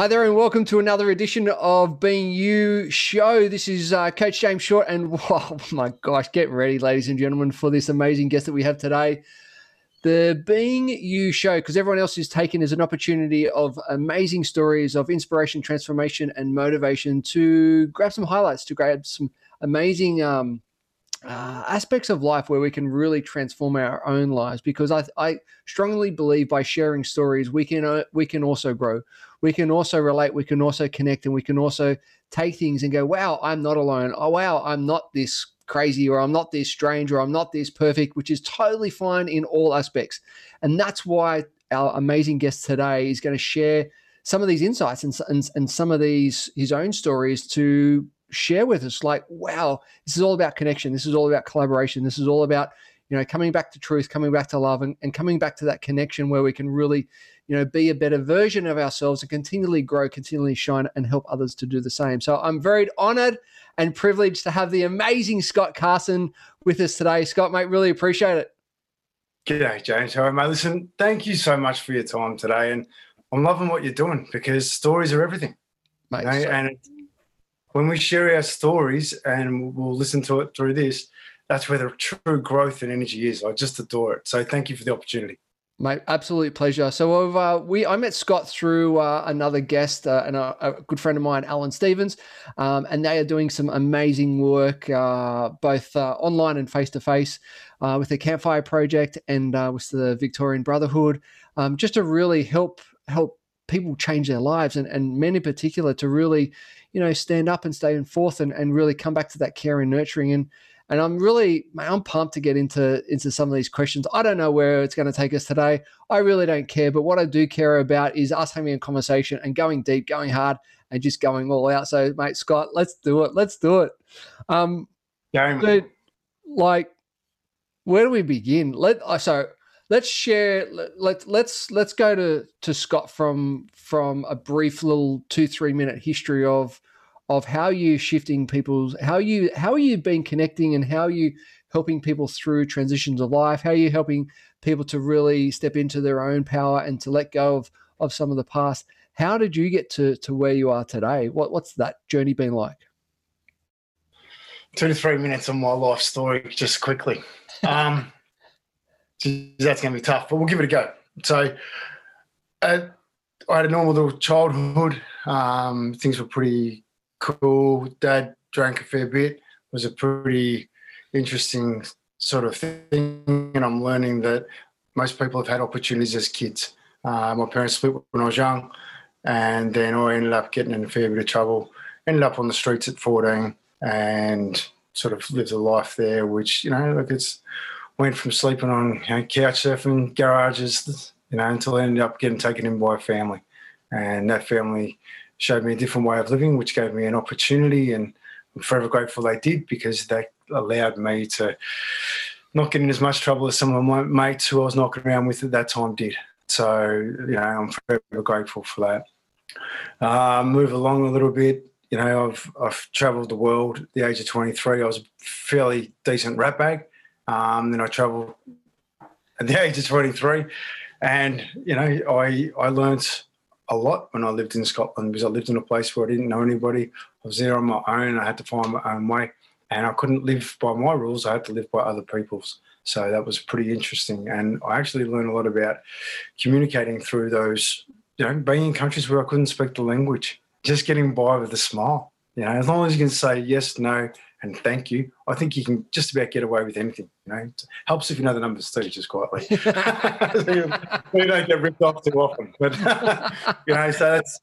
Hi there, and welcome to another edition of Being You Show. This is uh, Coach James Short, and oh my gosh, get ready, ladies and gentlemen, for this amazing guest that we have today. The Being You Show, because everyone else is taken as an opportunity of amazing stories of inspiration, transformation, and motivation to grab some highlights, to grab some amazing um, uh, aspects of life where we can really transform our own lives because I, I strongly believe by sharing stories we can uh, we can also grow. We can also relate we can also connect and we can also take things and go wow i'm not alone. Oh wow i'm not this crazy or i'm not this strange or i'm not this perfect which is totally fine in all aspects. And that's why our amazing guest today is going to share some of these insights and, and, and some of these his own stories to share with us like wow this is all about connection this is all about collaboration this is all about you know coming back to truth coming back to love and, and coming back to that connection where we can really you know be a better version of ourselves and continually grow continually shine and help others to do the same so i'm very honored and privileged to have the amazing scott carson with us today scott mate really appreciate it G'day, James. How are you, mate? Listen, thank you so much for your time today. And I'm loving what you're doing because stories are everything. mate you know, so- and when we share our stories and we'll listen to it through this, that's where the true growth and energy is. I just adore it. So thank you for the opportunity. Mate, absolute pleasure. So uh, we, I met Scott through uh, another guest uh, and a, a, good friend of mine, Alan Stevens, um, and they are doing some amazing work, uh, both uh, online and face to face, with the Campfire Project and uh, with the Victorian Brotherhood, um, just to really help help people change their lives, and, and men in particular to really, you know, stand up and stay in forth and, and really come back to that care and nurturing and and I'm really, I'm pumped to get into into some of these questions. I don't know where it's going to take us today. I really don't care, but what I do care about is us having a conversation and going deep, going hard, and just going all out. So, mate, Scott, let's do it. Let's do it. Um, Game. dude, like, where do we begin? Let uh, so let's share. Let, let let's let's go to to Scott from from a brief little two three minute history of of how you shifting people's how you how you been connecting and how you helping people through transitions of life how you helping people to really step into their own power and to let go of of some of the past how did you get to to where you are today what what's that journey been like Two to three minutes on my life story, just quickly. Um, geez, that's going to be tough, but we'll give it a go. So, uh, I had a normal little childhood. Um, things were pretty cool. Dad drank a fair bit. Was a pretty interesting sort of thing, and I'm learning that most people have had opportunities as kids. Uh, my parents split when I was young, and then I ended up getting in a fair bit of trouble. Ended up on the streets at 14, and sort of lived a life there, which you know, like it's went from sleeping on you know, couch surfing garages, you know, until I ended up getting taken in by a family, and that family showed me a different way of living, which gave me an opportunity. And I'm forever grateful they did because that allowed me to not get in as much trouble as some of my mates who I was knocking around with at that time did. So, you know, I'm forever grateful for that. Uh, move along a little bit. You know, I've, I've traveled the world at the age of 23. I was a fairly decent rat bag. Um, then I traveled at the age of 23. And, you know, I, I learned a lot when I lived in Scotland because I lived in a place where I didn't know anybody. I was there on my own. I had to find my own way, and I couldn't live by my rules. I had to live by other people's. So that was pretty interesting, and I actually learned a lot about communicating through those. You know, being in countries where I couldn't speak the language, just getting by with a smile. You know, as long as you can say yes, no, and thank you, I think you can just about get away with anything. You know, it helps if you know the numbers too, just quietly. so you, you don't get ripped off too often. But you know, so that's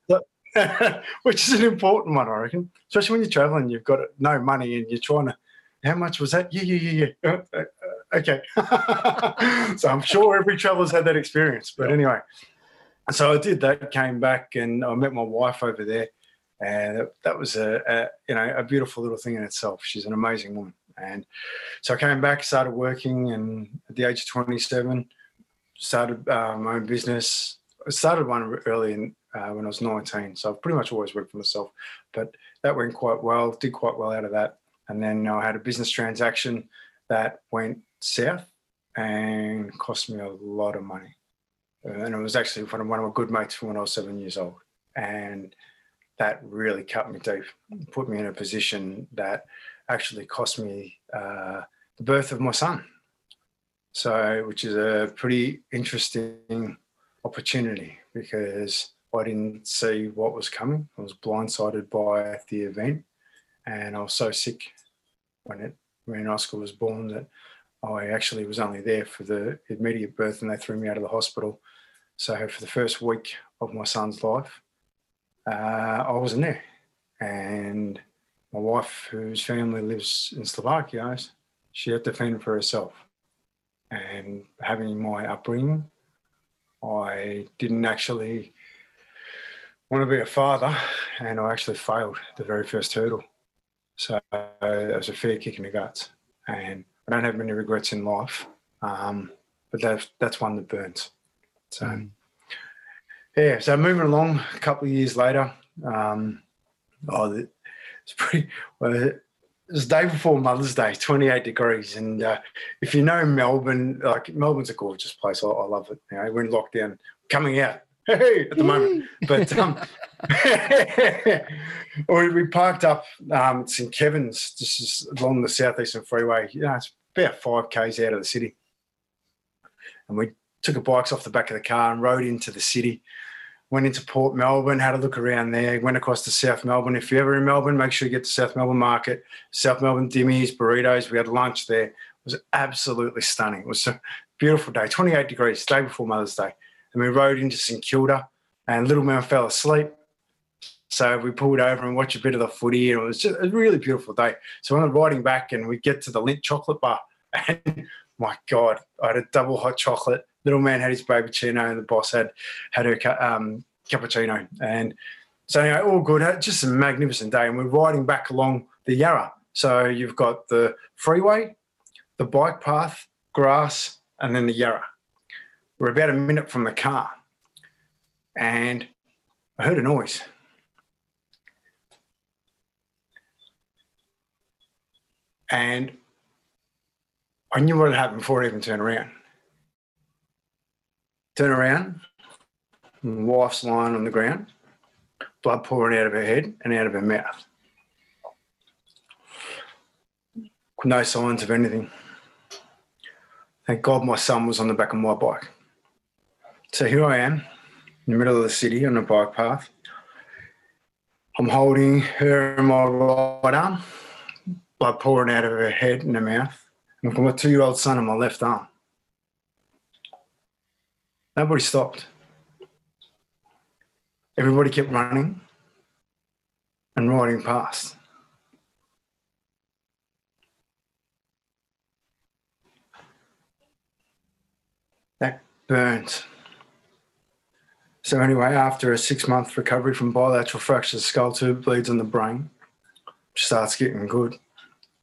which is an important one, I reckon. Especially when you're traveling, you've got no money and you're trying to. How much was that? Yeah, yeah, yeah, yeah. Uh, uh, okay. so I'm sure every traveler's had that experience. But anyway, so I did that. Came back and I met my wife over there and that, that was a, a, you know a beautiful little thing in itself. She's an amazing woman, and so I came back, started working, and at the age of 27, started uh, my own business. I started one early in, uh, when I was 19, so I've pretty much always worked for myself. But that went quite well, did quite well out of that, and then I had a business transaction that went south and cost me a lot of money. And it was actually one of, one of my good mates from when I was seven years old and that really cut me deep, put me in a position that actually cost me uh, the birth of my son. So, which is a pretty interesting opportunity because I didn't see what was coming. I was blindsided by the event, and I was so sick when it when Oscar was born that I actually was only there for the immediate birth, and they threw me out of the hospital. So for the first week of my son's life, uh, I wasn't there, and my wife, whose family lives in Slovakia, she had to fend for herself. And having my upbringing, I didn't actually want to be a father, and I actually failed the very first hurdle. So it was a fair kick in the guts, and I don't have many regrets in life, um, but that's that's one that burns. So mm. Yeah, so moving along, a couple of years later, um, oh, it's pretty. Well, it was the day before Mother's Day, 28 degrees, and uh, if you know Melbourne, like Melbourne's a gorgeous place. I, I love it. You know, we're in lockdown, coming out hey, at the moment. But um, we parked up um, at St Kevin's, just along the southeastern freeway. You know, it's about five k's out of the city, and we took our bikes off the back of the car and rode into the city. Went into Port Melbourne, had a look around there. Went across to South Melbourne. If you're ever in Melbourne, make sure you get to South Melbourne Market, South Melbourne Dimmies, burritos. We had lunch there. It was absolutely stunning. It was a beautiful day, 28 degrees, day before Mother's Day and we rode into St Kilda, and little man fell asleep. So we pulled over and watched a bit of the footy, and it was just a really beautiful day. So I'm riding back, and we get to the Lindt chocolate bar, and my God, I had a double hot chocolate. Little man had his baby chino, and the boss had had her um, cappuccino. And so anyway, all good. Just a magnificent day, and we're riding back along the Yarra. So you've got the freeway, the bike path, grass, and then the Yarra. We're about a minute from the car and I heard a noise. And I knew what had happened before I even turned around. Turn around, wife's lying on the ground, blood pouring out of her head and out of her mouth. No signs of anything. Thank God my son was on the back of my bike. So here I am in the middle of the city on a bike path. I'm holding her in my right arm, blood pouring out of her head and her mouth. I've got my two year old son on my left arm. Nobody stopped. Everybody kept running and riding past. That burns. So anyway, after a six month recovery from bilateral fractures, skull tube bleeds in the brain, starts getting good.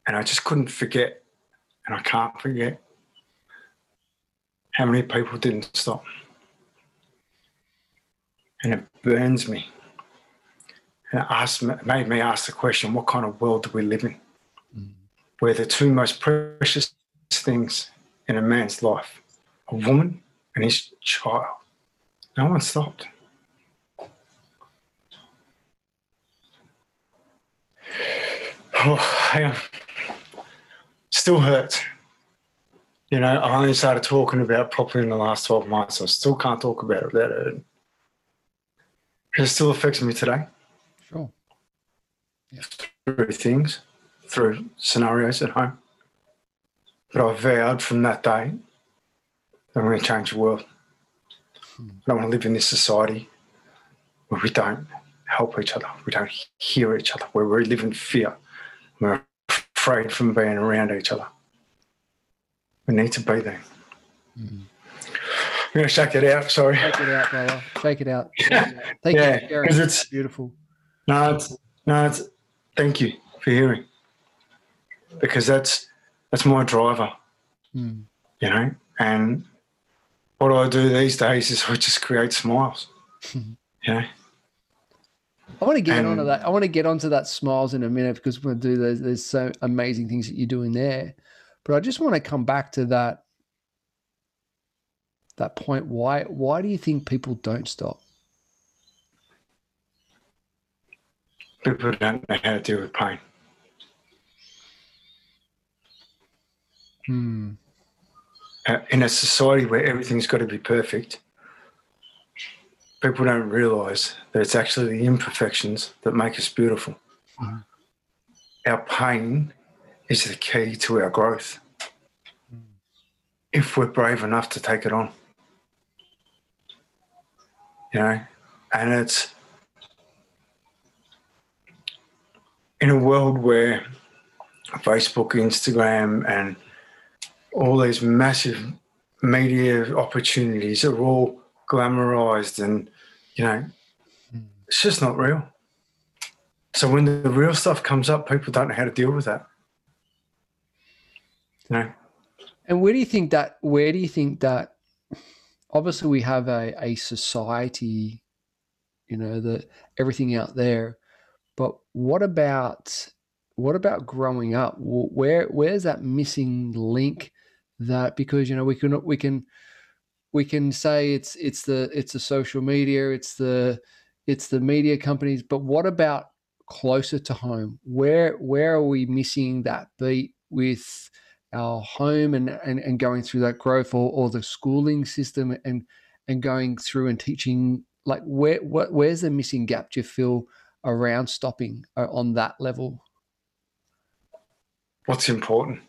And I just couldn't forget, and I can't forget, how many people didn't stop. And it burns me. And it, asked, it made me ask the question what kind of world do we live in? Mm. Where the two most precious things in a man's life, a woman and his child, no one stopped. Oh, yeah. Still hurts. You know, I only started talking about properly in the last 12 months. I still can't talk about it without it. It still affects me today. Sure. Yeah. Through things, through scenarios at home. But I vowed from that day that I'm going to change the world. I don't want to live in this society where we don't help each other, we don't hear each other, where we live in fear, we're afraid from being around each other. We need to be there. Mm-hmm. I'm going to shake it out. Sorry. Shake it out, brother. Shake it out. Thank yeah, you because it's beautiful. No, it's no, it's thank you for hearing because that's that's my driver. Mm. You know, and what I do these days is I just create smiles. you know. I want to get and, onto that. I want to get onto that smiles in a minute because we're going to do those. There's so amazing things that you're doing there, but I just want to come back to that. That point. Why? Why do you think people don't stop? People don't know how to deal with pain. Hmm. Uh, In a society where everything's got to be perfect, people don't realize that it's actually the imperfections that make us beautiful. Mhm. Our pain is the key to our growth if we're brave enough to take it on. You know, and it's in a world where Facebook, Instagram, and all these massive media opportunities are all glamorized and, you know, hmm. it's just not real. So when the real stuff comes up, people don't know how to deal with that. You know, And where do you think that? Where do you think that? Obviously, we have a, a society, you know, that everything out there. But what about what about growing up? Where where's that missing link? That because you know we can we can we can say it's it's the it's the social media, it's the it's the media companies. But what about closer to home? Where where are we missing that beat with? Our home and, and, and going through that growth or, or the schooling system and and going through and teaching like where what where's the missing gap do you feel around stopping uh, on that level what's important?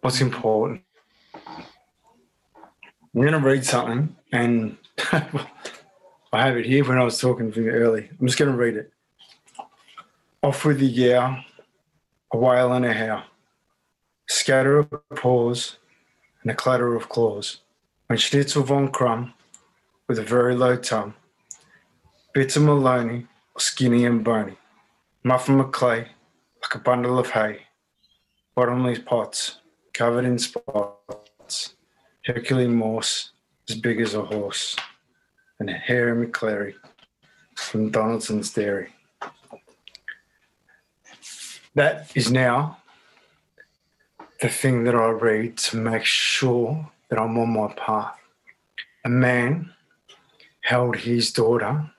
What's important? I'm going to read something, and I have it here when I was talking to you early. I'm just going to read it. Off with the yow, a wail and a howl, scatter of paws, and a clatter of claws. When Schnitzel von Krumm, with a very low tongue, Bitzer Maloney, skinny and bony, Muffin McLay, like a bundle of hay, Bottomley Potts, covered in spots, Hercules Morse, as big as a horse, and Hairy Maclary from Donaldson's Dairy. That is now the thing that I read to make sure that I'm on my path. A man held his daughter,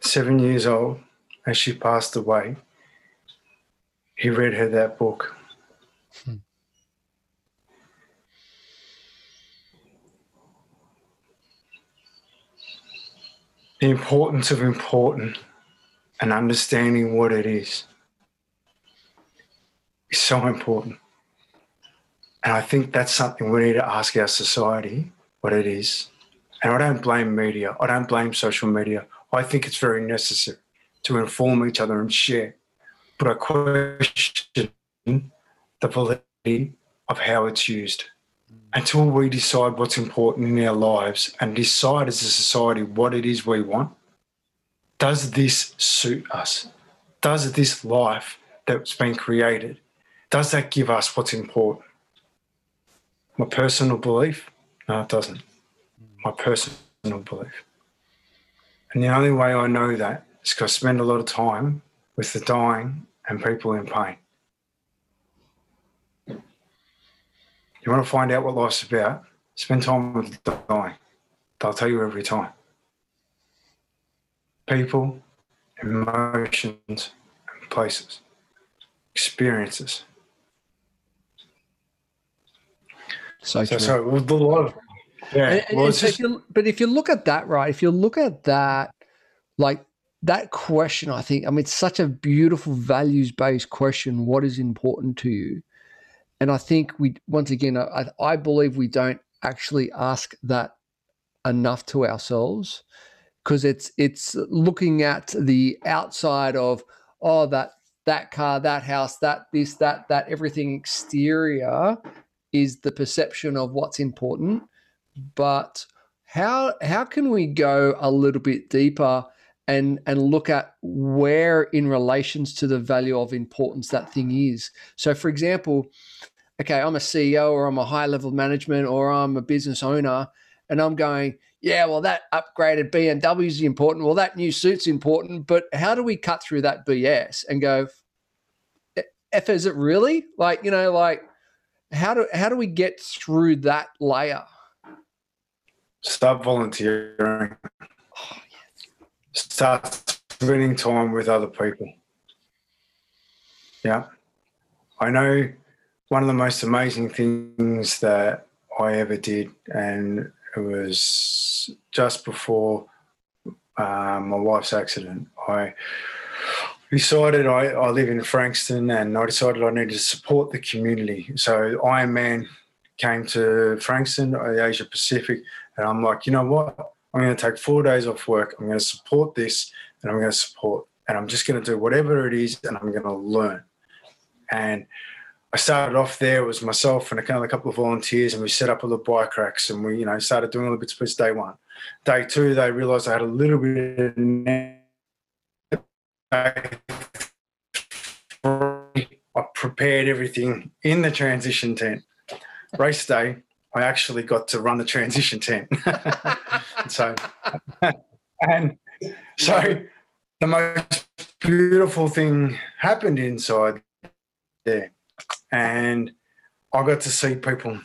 seven years old, as she passed away. He read her that book. Hmm. the importance of important and understanding what it is is so important. And I think that's something we need to ask our society what it is. And I don't blame media, I don't blame social media. I think it's very necessary to inform each other and share. But I question the validity of how it's used. Until we decide what's important in our lives and decide as a society what it is we want, does this suit us? Does this life that's been created, does that give us what's important? My personal belief? No, it doesn't. My personal belief. And the only way I know that is because I spend a lot of time with the dying and people in pain. You want to find out what life's about? Spend time with the dying. They'll tell you every time. People, emotions, and places, experiences. So, So, true. so with a lot of, yeah. And- and- well, and it's so if you- but if you look at that, right? If you look at that, like that question, I think, I mean, it's such a beautiful values based question. What is important to you? And I think we, once again, I, I believe we don't actually ask that enough to ourselves because it's it's looking at the outside of oh that that car that house that this that that everything exterior is the perception of what's important but how how can we go a little bit deeper and and look at where in relations to the value of importance that thing is? So for example okay i'm a ceo or i'm a high level management or i'm a business owner and i'm going yeah well that upgraded bmw is important. Well that new suit's important but how do we cut through that bs and go f is it really? Like you know like how do how do we get through that layer start volunteering. start spending time with other people. Yeah. I know one of the most amazing things that I ever did, and it was just before um, my wife's accident. I decided I, I live in Frankston and I decided I needed to support the community. So Ironman came to Frankston, the Asia Pacific, and I'm like, you know what? I'm going to take four days off work. I'm going to support this and I'm going to support, and I'm just going to do whatever it is and I'm going to learn. And I started off there. It was myself and a couple of volunteers, and we set up all the bike racks, and we, you know, started doing a little bits bits day one. Day two, they realised I had a little bit of. I prepared everything in the transition tent. Race day, I actually got to run the transition tent. so, and so the most beautiful thing happened inside there. And I got to see people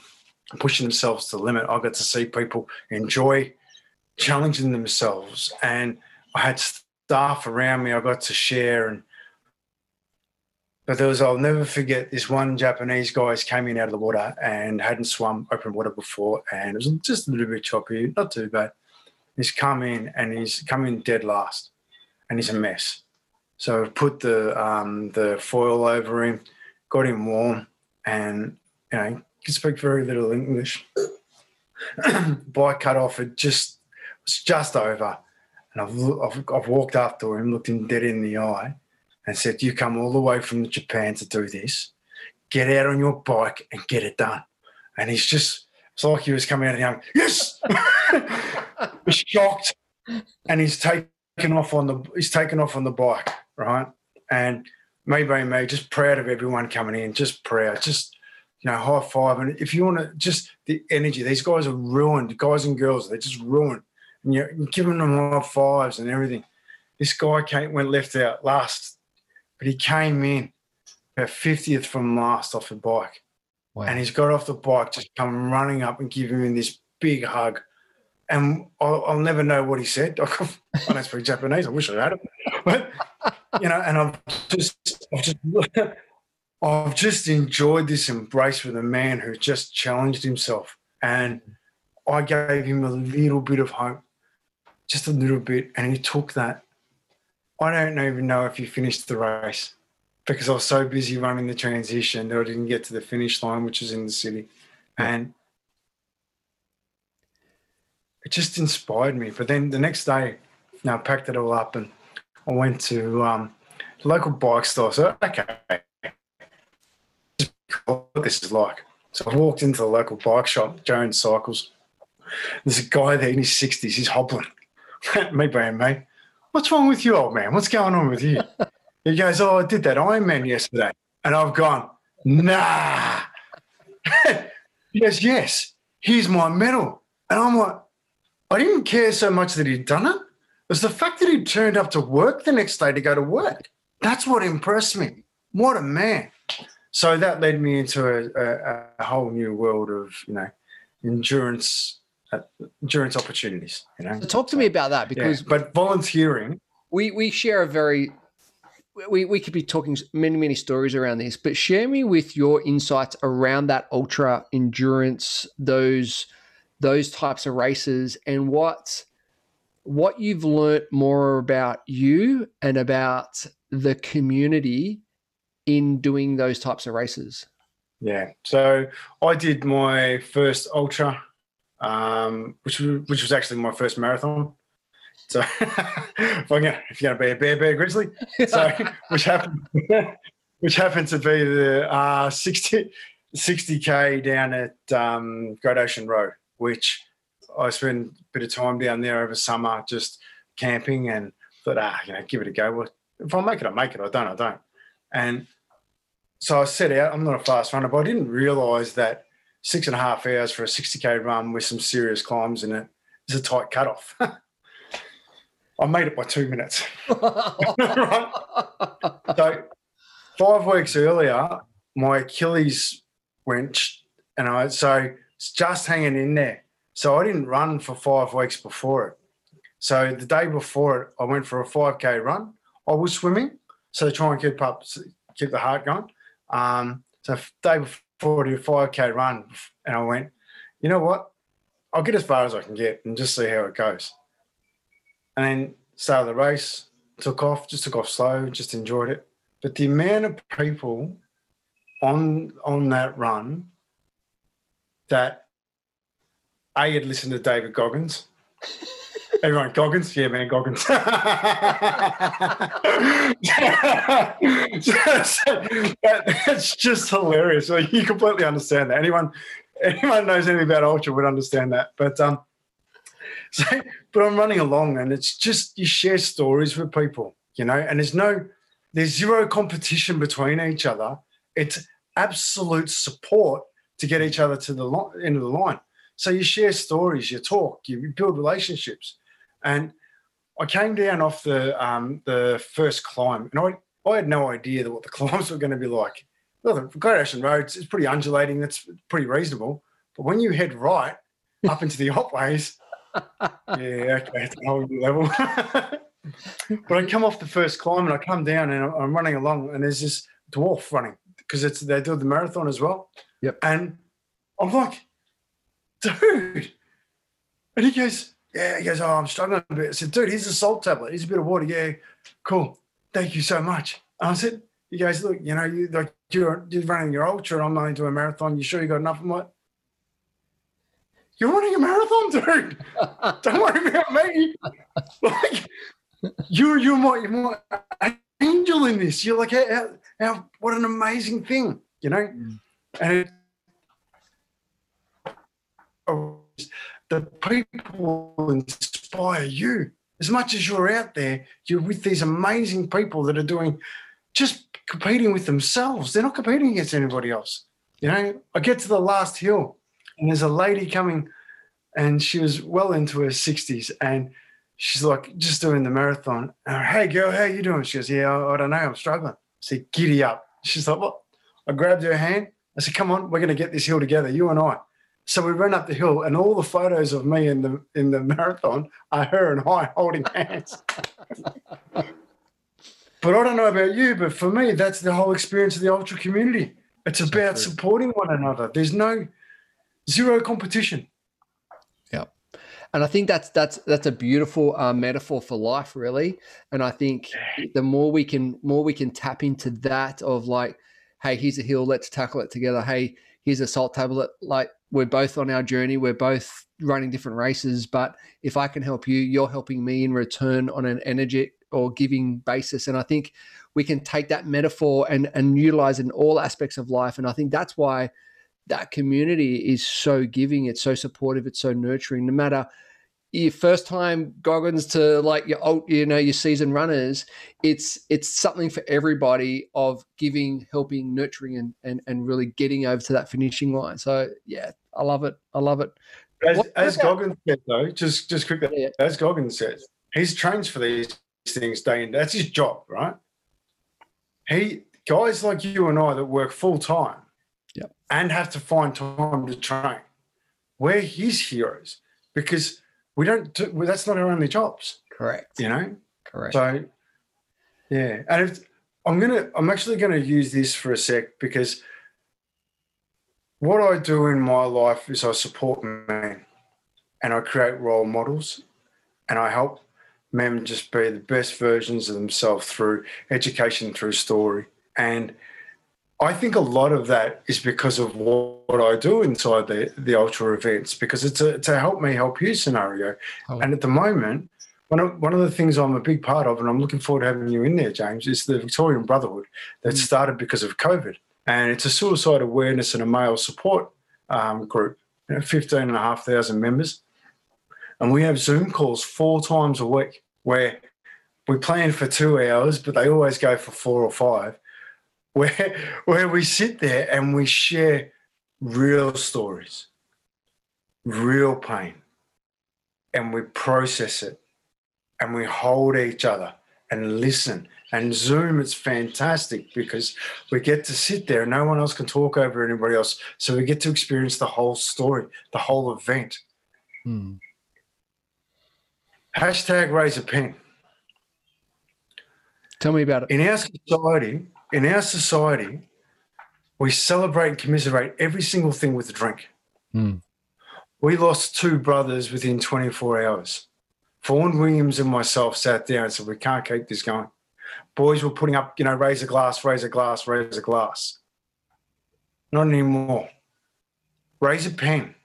pushing themselves to the limit. I got to see people enjoy challenging themselves. And I had staff around me I got to share and but there was I'll never forget this one Japanese guy came in out of the water and hadn't swum open water before and it was just a little bit choppy, not too bad. He's come in and he's come in dead last and he's a mess. So I've put the um, the foil over him, got him warm, and you know, he speak very little English. Bike cut off, it just was just over. And I've, I've, I've walked to him, looked him dead in the eye, and said, You come all the way from Japan to do this. Get out on your bike and get it done. And he's just, it's like he was coming out of the army, Yes! shocked. And he's taken off on the he's taken off on the bike, right? And me being me, just proud of everyone coming in, just proud, just you know, high five. And if you want to, just the energy, these guys are ruined, guys and girls, they're just ruined. And you're giving them high fives and everything. This guy came, went left out last, but he came in about 50th from last off the bike. Wow. And he's got off the bike, just come running up and giving him this big hug. And I'll, I'll never know what he said. I don't speak Japanese. I wish I had it. But, you know, and I've just, I've just I've just enjoyed this embrace with a man who just challenged himself. And I gave him a little bit of hope, just a little bit. And he took that. I don't even know if he finished the race because I was so busy running the transition that I didn't get to the finish line, which is in the city. And it just inspired me. But then the next day, you know, I packed it all up and I went to um, local bike store. So, okay, what this is like. So I walked into the local bike shop, Jones Cycles. There's a guy there in his 60s, he's hobbling. Me being me, what's wrong with you, old man? What's going on with you? he goes, Oh, I did that Ironman yesterday. And I've gone, Nah. he goes, Yes, here's my medal. And I'm like, I didn't care so much that he'd done it. It was the fact that he turned up to work the next day to go to work. That's what impressed me. What a man so that led me into a, a, a whole new world of you know endurance Uh, endurance opportunities you know so talk to me about that because yeah, but volunteering we we share a very we, we could be talking many many stories around this but share me with your insights around that ultra endurance those those types of races and what what you've learnt more about you and about the community in doing those types of races? Yeah. So I did my first ultra, um, which was, which was actually my first marathon. So if, I'm gonna, if you're going to be a bear, bear grizzly, so which happened, which happened to be the uh, 60 60k down at um, Great Ocean Road, which I spent a bit of time down there over summer, just camping, and thought, ah, you know, give it a go. Well, if I make it, I make it. I don't, I don't. And so I set out, I'm not a fast runner, but I didn't realize that six and a half hours for a 60K run with some serious climbs in it is a tight cutoff. I made it by two minutes. right? So five weeks earlier, my Achilles went, and I so it's just hanging in there. So I didn't run for five weeks before it. So the day before it, I went for a 5K run. I was swimming, so to try and keep up, keep the heart going. Um, so day before I did a 5K run, and I went, you know what? I'll get as far as I can get and just see how it goes. And then started the race, took off, just took off slow, just enjoyed it. But the amount of people on on that run that A had listened to David Goggins. Everyone, Goggins? Yeah, man, Goggins. that's just hilarious. So you completely understand that. Anyone anyone knows anything about ultra would understand that. But um so but I'm running along and it's just you share stories with people, you know, and there's no there's zero competition between each other. It's absolute support to get each other to the end of the line. So you share stories, you talk, you build relationships. And I came down off the um, the first climb, and I I had no idea what the climbs were going to be like. Well, the Great Ocean Road is pretty undulating. That's pretty reasonable. But when you head right up into the Otways, yeah, okay, it's a whole new level. but I come off the first climb and I come down and I'm running along, and there's this dwarf running because it's they do the marathon as well. Yep. And I'm like, dude. And he goes, yeah, he goes, oh, I'm struggling a bit. I said, dude, here's a salt tablet. Here's a bit of water. Yeah, cool. Thank you so much. And I said, you guys, look, you know, you like you're, you're running your ultra and I'm running to a marathon. You sure you got enough? I'm like, you're running a marathon, dude. Don't worry about me. Like, you're you're my, you're my angel in this. You're like, how, how, what an amazing thing, you know? Mm. And oh, the people inspire you. As much as you're out there, you're with these amazing people that are doing just competing with themselves. They're not competing against anybody else. You know, I get to the last hill and there's a lady coming and she was well into her 60s and she's like just doing the marathon. And, hey girl, how you doing? She goes, Yeah, I, I don't know, I'm struggling. I said, Giddy up. She's like, What? I grabbed her hand. I said, Come on, we're gonna get this hill together, you and I. So we ran up the hill, and all the photos of me in the in the marathon are her and I holding hands. but I don't know about you, but for me, that's the whole experience of the ultra community. It's about supporting one another. There's no zero competition. Yeah, and I think that's that's that's a beautiful uh, metaphor for life, really. And I think the more we can more we can tap into that of like, hey, here's a hill, let's tackle it together. Hey, here's a salt tablet, like we're both on our journey. We're both running different races, but if I can help you, you're helping me in return on an energetic or giving basis. And I think we can take that metaphor and and utilize it in all aspects of life. And I think that's why that community is so giving. It's so supportive. It's so nurturing. No matter your first time Goggins to like your old, you know, your season runners, it's it's something for everybody of giving, helping, nurturing, and and and really getting over to that finishing line. So yeah, I love it. I love it. As, what, as Goggins said though, just just quickly, yeah. as Goggins says, he's trains for these things day in. That's his job, right? He guys like you and I that work full time, yeah, and have to find time to train. We're his heroes because we don't do, well, that's not our only jobs. Correct. You know? Correct. So yeah. And if, I'm gonna I'm actually gonna use this for a sec because what I do in my life is I support men and I create role models and I help men just be the best versions of themselves through education, through story. And I think a lot of that is because of what I do inside the, the ultra events, because it's a, it's a help me help you scenario. Oh. And at the moment, one of, one of the things I'm a big part of, and I'm looking forward to having you in there, James, is the Victorian Brotherhood that mm. started because of COVID. And it's a suicide awareness and a male support um, group, you know, 15,500 members. And we have Zoom calls four times a week where we plan for two hours, but they always go for four or five where where we sit there and we share real stories, real pain, and we process it and we hold each other and listen. And Zoom it's fantastic because we get to sit there and no one else can talk over anybody else. So we get to experience the whole story, the whole event. Hmm. Hashtag raise a pen. Tell me about it. In our society, in our society, we celebrate and commiserate every single thing with a drink. Mm. We lost two brothers within 24 hours. Vaughan Williams and myself sat down and said, We can't keep this going. Boys were putting up, you know, raise a glass, raise a glass, raise a glass. Not anymore. Raise a pen.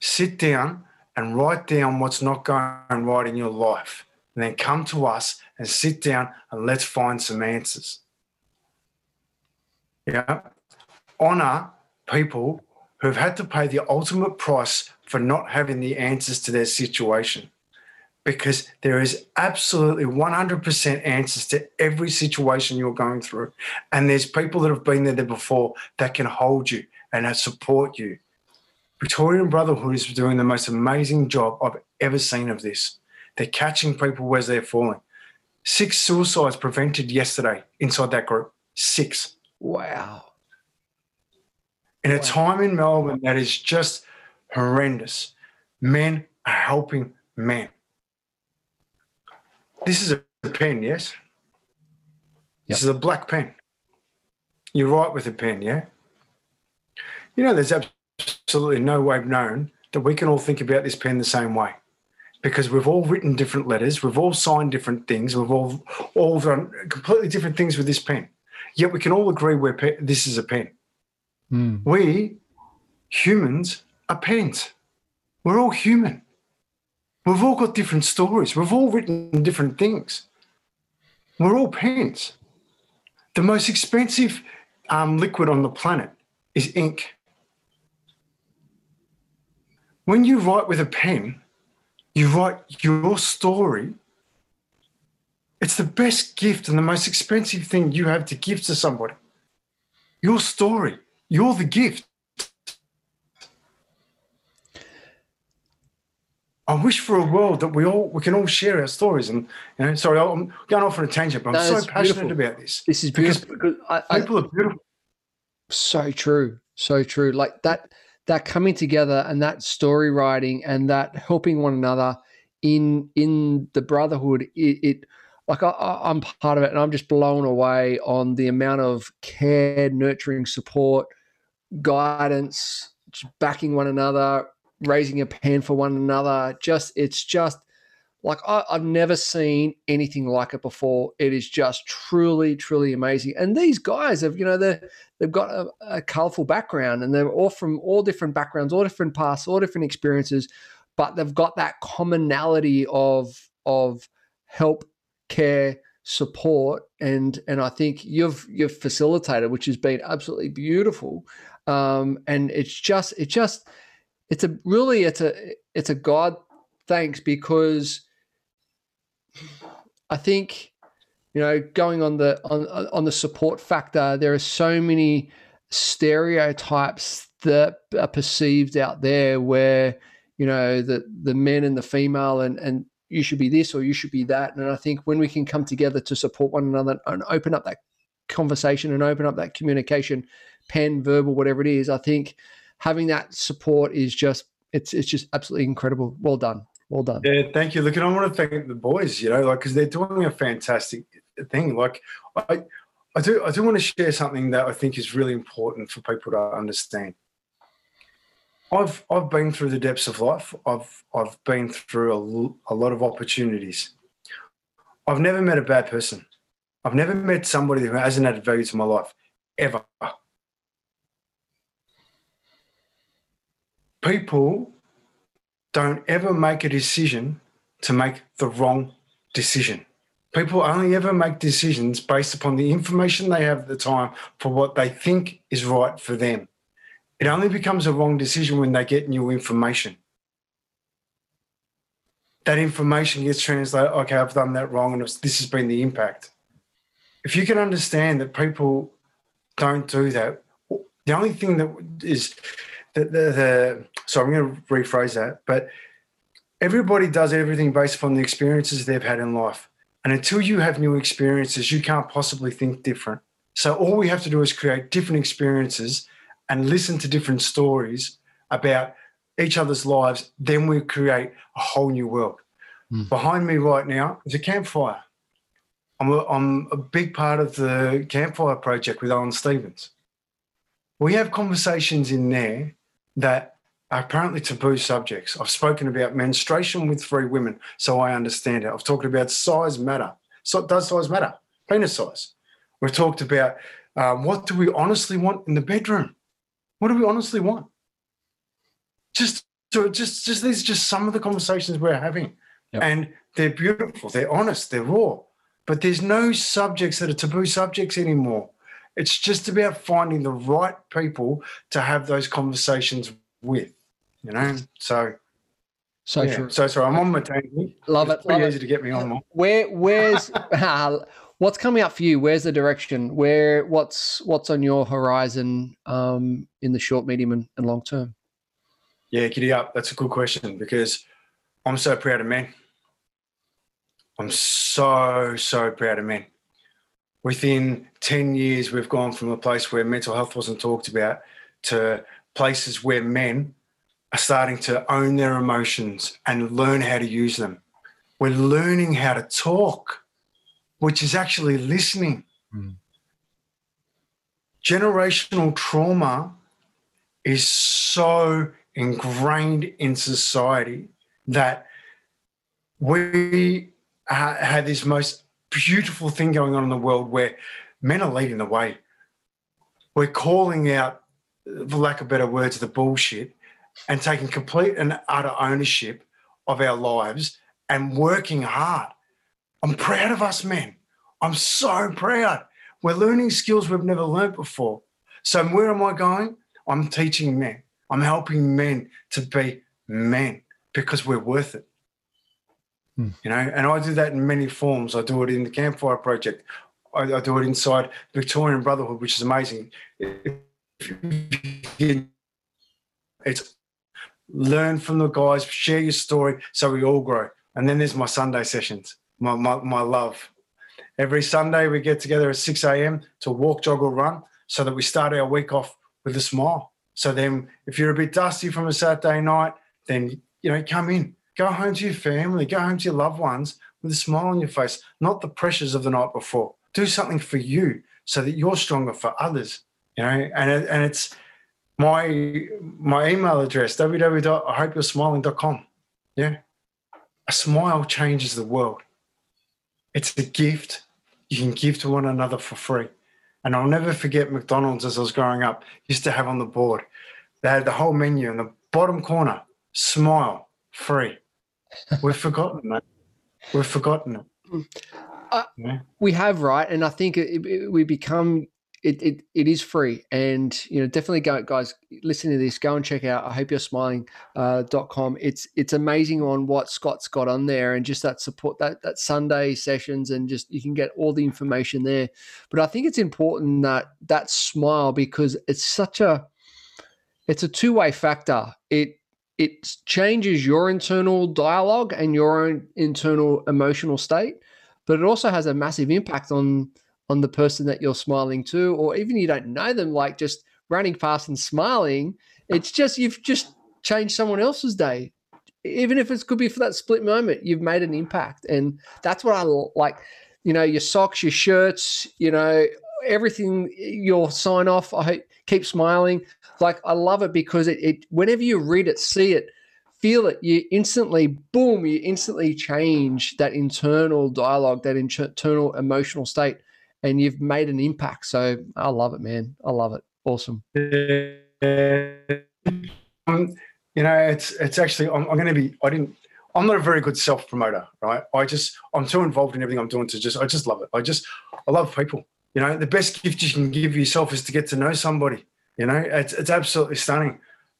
Sit down and write down what's not going right in your life. And then come to us and sit down and let's find some answers. Yeah. Honor people who've had to pay the ultimate price for not having the answers to their situation. Because there is absolutely 100% answers to every situation you're going through. And there's people that have been there before that can hold you and support you. Victorian Brotherhood is doing the most amazing job I've ever seen of this. They're catching people as they're falling. Six suicides prevented yesterday inside that group. Six. Wow. In a time in Melbourne that is just horrendous, men are helping men. This is a pen, yes? This is a black pen. You write with a pen, yeah? You know, there's absolutely no way known that we can all think about this pen the same way because we've all written different letters, we've all signed different things, we've all all done completely different things with this pen. Yet we can all agree we're pe- this is a pen. Mm. We humans are pens. We're all human. We've all got different stories. We've all written different things. We're all pens. The most expensive um, liquid on the planet is ink. When you write with a pen, you write your story. It's the best gift and the most expensive thing you have to give to somebody. Your story. You're the gift. I wish for a world that we all we can all share our stories. And you know, sorry, I'm going off on a tangent, but I'm so passionate beautiful. about this. This is Because beautiful. Because I, I, People are beautiful. so true so true like that that coming together and that story writing and that helping one another in in the brotherhood it, it like I, i'm part of it and i'm just blown away on the amount of care nurturing support guidance backing one another raising a pen for one another just it's just like I, I've never seen anything like it before. It is just truly, truly amazing. And these guys have, you know, they they've got a, a colorful background, and they're all from all different backgrounds, all different paths, all different experiences, but they've got that commonality of of help, care, support, and and I think you've you've facilitated, which has been absolutely beautiful. Um, and it's just it's just it's a really it's a it's a God thanks because I think you know going on the on on the support factor there are so many stereotypes that are perceived out there where you know the the men and the female and and you should be this or you should be that and I think when we can come together to support one another and open up that conversation and open up that communication pen verbal whatever it is I think having that support is just it's it's just absolutely incredible well done well done Yeah, thank you. Look, and I want to thank the boys, you know, like because they're doing a fantastic thing. Like I I do I do want to share something that I think is really important for people to understand. I've I've been through the depths of life. I've I've been through a, a lot of opportunities. I've never met a bad person. I've never met somebody who hasn't added value to my life ever. People don't ever make a decision to make the wrong decision. People only ever make decisions based upon the information they have at the time for what they think is right for them. It only becomes a wrong decision when they get new information. That information gets translated, okay, I've done that wrong and this has been the impact. If you can understand that people don't do that, the only thing that is the, the, the so I'm going to rephrase that, but everybody does everything based upon the experiences they've had in life. And until you have new experiences, you can't possibly think different. So all we have to do is create different experiences and listen to different stories about each other's lives. Then we create a whole new world. Mm. Behind me right now is a campfire. I'm a, I'm a big part of the campfire project with Alan Stevens. We have conversations in there that are apparently taboo subjects. I've spoken about menstruation with three women, so I understand it. I've talked about size matter. So does size matter? Penis size. We've talked about um, what do we honestly want in the bedroom? What do we honestly want? Just so just just these are just some of the conversations we're having. Yep. And they're beautiful, they're honest, they're raw. But there's no subjects that are taboo subjects anymore. It's just about finding the right people to have those conversations with, you know? So so yeah. true. So sorry, I'm on my maternity. Love it's it. Pretty love easy it. to get me on. Where where's what's coming up for you? Where's the direction? Where what's what's on your horizon um, in the short, medium, and, and long term? Yeah, giddy up. That's a good question because I'm so proud of men. I'm so, so proud of men. Within 10 years, we've gone from a place where mental health wasn't talked about to places where men are starting to own their emotions and learn how to use them. We're learning how to talk, which is actually listening. Mm. Generational trauma is so ingrained in society that we uh, have this most beautiful thing going on in the world where men are leading the way. We're calling out, for lack of better words, the bullshit and taking complete and utter ownership of our lives and working hard. I'm proud of us, men. I'm so proud. We're learning skills we've never learned before. So, where am I going? I'm teaching men. I'm helping men to be men because we're worth it. Hmm. You know, and I do that in many forms. I do it in the Campfire Project. I, I do it inside Victorian Brotherhood, which is amazing. It's learn from the guys, share your story so we all grow. And then there's my Sunday sessions, my, my, my love. Every Sunday we get together at 6 a.m. to walk, jog, or run so that we start our week off with a smile. So then if you're a bit dusty from a Saturday night, then you know, come in, Go home to your family, go home to your loved ones with a smile on your face, not the pressures of the night before. Do something for you so that you're stronger for others. You know, and it, and it's my my email address www.ihopeyou'resmiling.com. Yeah, a smile changes the world. It's a gift you can give to one another for free. And I'll never forget McDonald's as I was growing up used to have on the board. They had the whole menu in the bottom corner, smile, free. We've forgotten that. We've forgotten it. Uh, yeah. We have, right? And I think it, it, we become it, it it is free and you know definitely go guys listen to this go and check out i hope you're smiling uh, .com. It's it's amazing on what scott's got on there and just that support that that sunday sessions and just you can get all the information there. But i think it's important that that smile because it's such a it's a two-way factor. It it changes your internal dialogue and your own internal emotional state, but it also has a massive impact on on the person that you're smiling to, or even you don't know them, like just running past and smiling. It's just you've just changed someone else's day, even if it could be for that split moment. You've made an impact, and that's what I like. You know, your socks, your shirts, you know, everything. Your sign off. I keep smiling. Like I love it because it, it whenever you read it, see it, feel it, you instantly boom, you instantly change that internal dialogue, that internal emotional state, and you've made an impact. So I love it, man. I love it. Awesome. Um, you know, it's it's actually I'm, I'm going to be. I didn't. I'm not a very good self promoter, right? I just I'm too involved in everything I'm doing to just I just love it. I just I love people. You know, the best gift you can give yourself is to get to know somebody. You know, it's, it's absolutely stunning.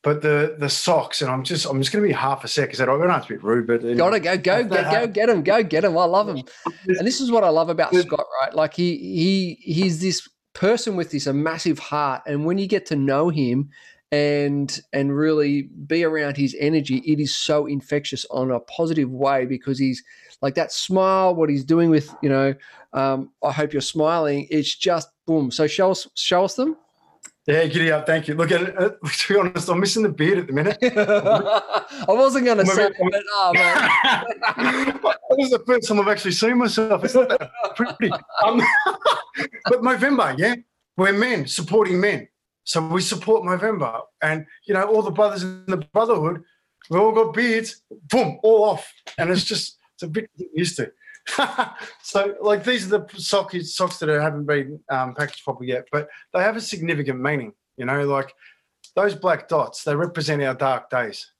But the the socks, and I'm just I'm just going to be half a sec I don't know it's a bit rude, but anyway. gotta go go get, go get him go get him. I love him, and this is what I love about Scott. Right, like he he he's this person with this a massive heart, and when you get to know him and and really be around his energy, it is so infectious on a positive way because he's like that smile, what he's doing with you know. Um, I hope you're smiling. It's just boom. So show us show us them. Yeah, giddy up. Thank you. Look at it. Uh, to be honest, I'm missing the beard at the minute. I wasn't going to say it, but oh, man. this is the first time I've actually seen myself. It's not that pretty. Um, but Movember, yeah, we're men supporting men. So we support Movember. And, you know, all the brothers in the brotherhood, we all got beards, boom, all off. And it's just, it's a bit used to. so, like, these are the socks, socks that haven't been um, packaged properly yet, but they have a significant meaning. You know, like those black dots, they represent our dark days.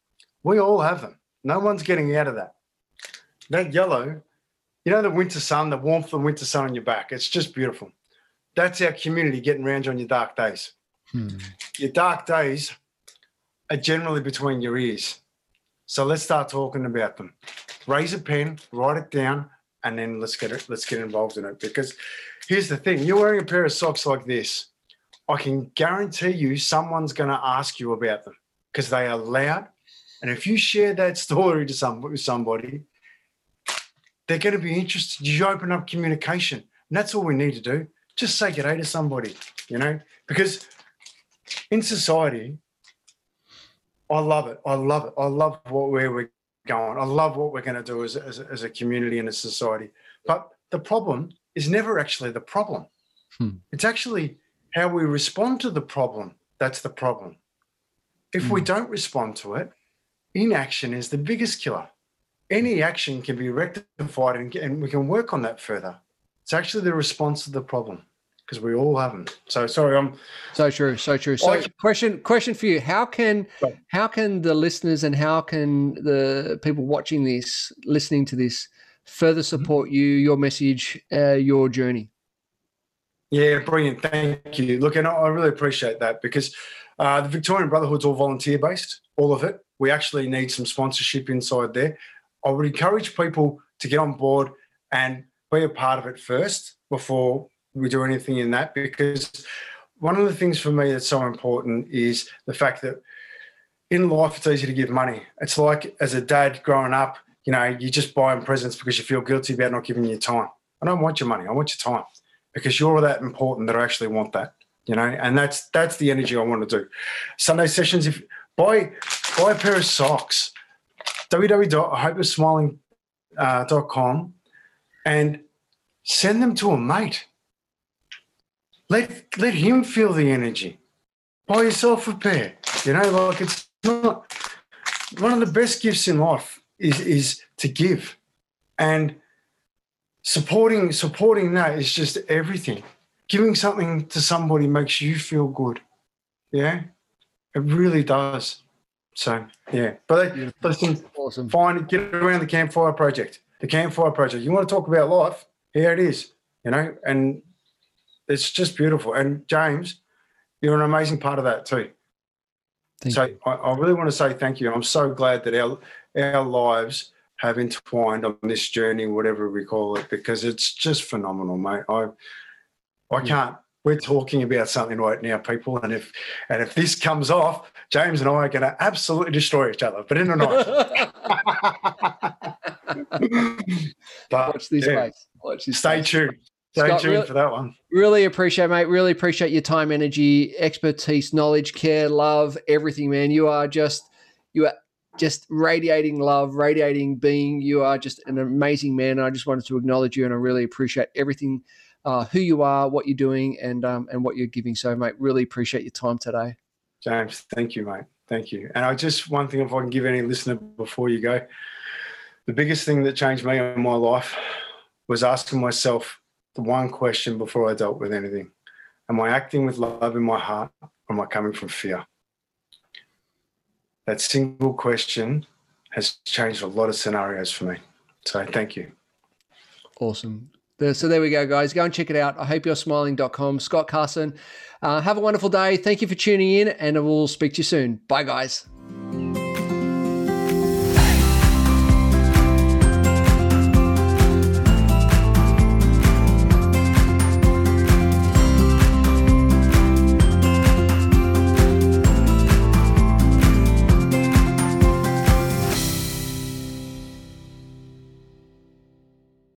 We all have them. No one's getting out of that. That yellow, you know, the winter sun, the warmth of the winter sun on your back, it's just beautiful. That's our community getting around you on your dark days. Hmm. Your dark days are generally between your ears. So let's start talking about them. Raise a pen, write it down, and then let's get it. Let's get involved in it. Because here's the thing: you're wearing a pair of socks like this. I can guarantee you, someone's going to ask you about them because they are loud. And if you share that story to some with somebody, they're going to be interested. You open up communication, and that's all we need to do. Just say good day to somebody, you know, because in society, I love it. I love it. I love what where we're going. I love what we're going to do as, as, as a community and a society. But the problem is never actually the problem. Hmm. It's actually how we respond to the problem that's the problem. If hmm. we don't respond to it, inaction is the biggest killer. Any action can be rectified and, and we can work on that further. It's actually the response to the problem because we all have them. So sorry, I'm so true, so true. So I, question question for you: How can how can the listeners and how can the people watching this, listening to this, further mm-hmm. support you, your message, uh, your journey? Yeah, brilliant. Thank you. Look, and I really appreciate that because uh, the Victorian Brotherhood's all volunteer based, all of it. We actually need some sponsorship inside there. I would encourage people to get on board and be a part of it first before we do anything in that because one of the things for me that's so important is the fact that in life it's easy to give money. It's like as a dad growing up, you know, you just buy them presents because you feel guilty about not giving you time. I don't want your money. I want your time because you're that important that I actually want that. You know, and that's that's the energy I want to do. Sunday sessions. If buy buy a pair of socks, www.hopeyoursmiling.com, uh, and send them to a mate let let him feel the energy. Buy yourself a pair. You know, like it's not one of the best gifts in life is is to give. And supporting supporting that is just everything. Giving something to somebody makes you feel good. Yeah. It really does. So yeah. But listen, awesome. find get around the campfire project. The campfire project. You want to talk about life? Here it is. You know, and it's just beautiful. And James, you're an amazing part of that too. Thank so I, I, really want to say thank you. I'm so glad that our our lives have entwined on this journey, whatever we call it, because it's just phenomenal, mate. I I can't. We're talking about something right now, people, and if and if this comes off, James and I are going to absolutely destroy each other, but in a nice. but, Watch this yeah. Watch this Stay space. tuned. Stay Scott, tuned really, for that one. Really appreciate, mate. Really appreciate your time, energy, expertise, knowledge, care, love, everything, man. You are just you are just radiating love, radiating being. You are just an amazing man. I just wanted to acknowledge you, and I really appreciate everything, uh, who you are, what you're doing, and um, and what you're giving. So, mate, really appreciate your time today. James, thank you, mate. Thank you. And I just one thing, if I can give any listener before you go, the biggest thing that changed me in my life was asking myself the one question before I dealt with anything Am I acting with love in my heart or am I coming from fear? That single question has changed a lot of scenarios for me. So thank you. Awesome. So there we go, guys. Go and check it out. I hope you're smiling.com. Scott Carson. Uh, have a wonderful day. Thank you for tuning in, and we'll speak to you soon. Bye, guys.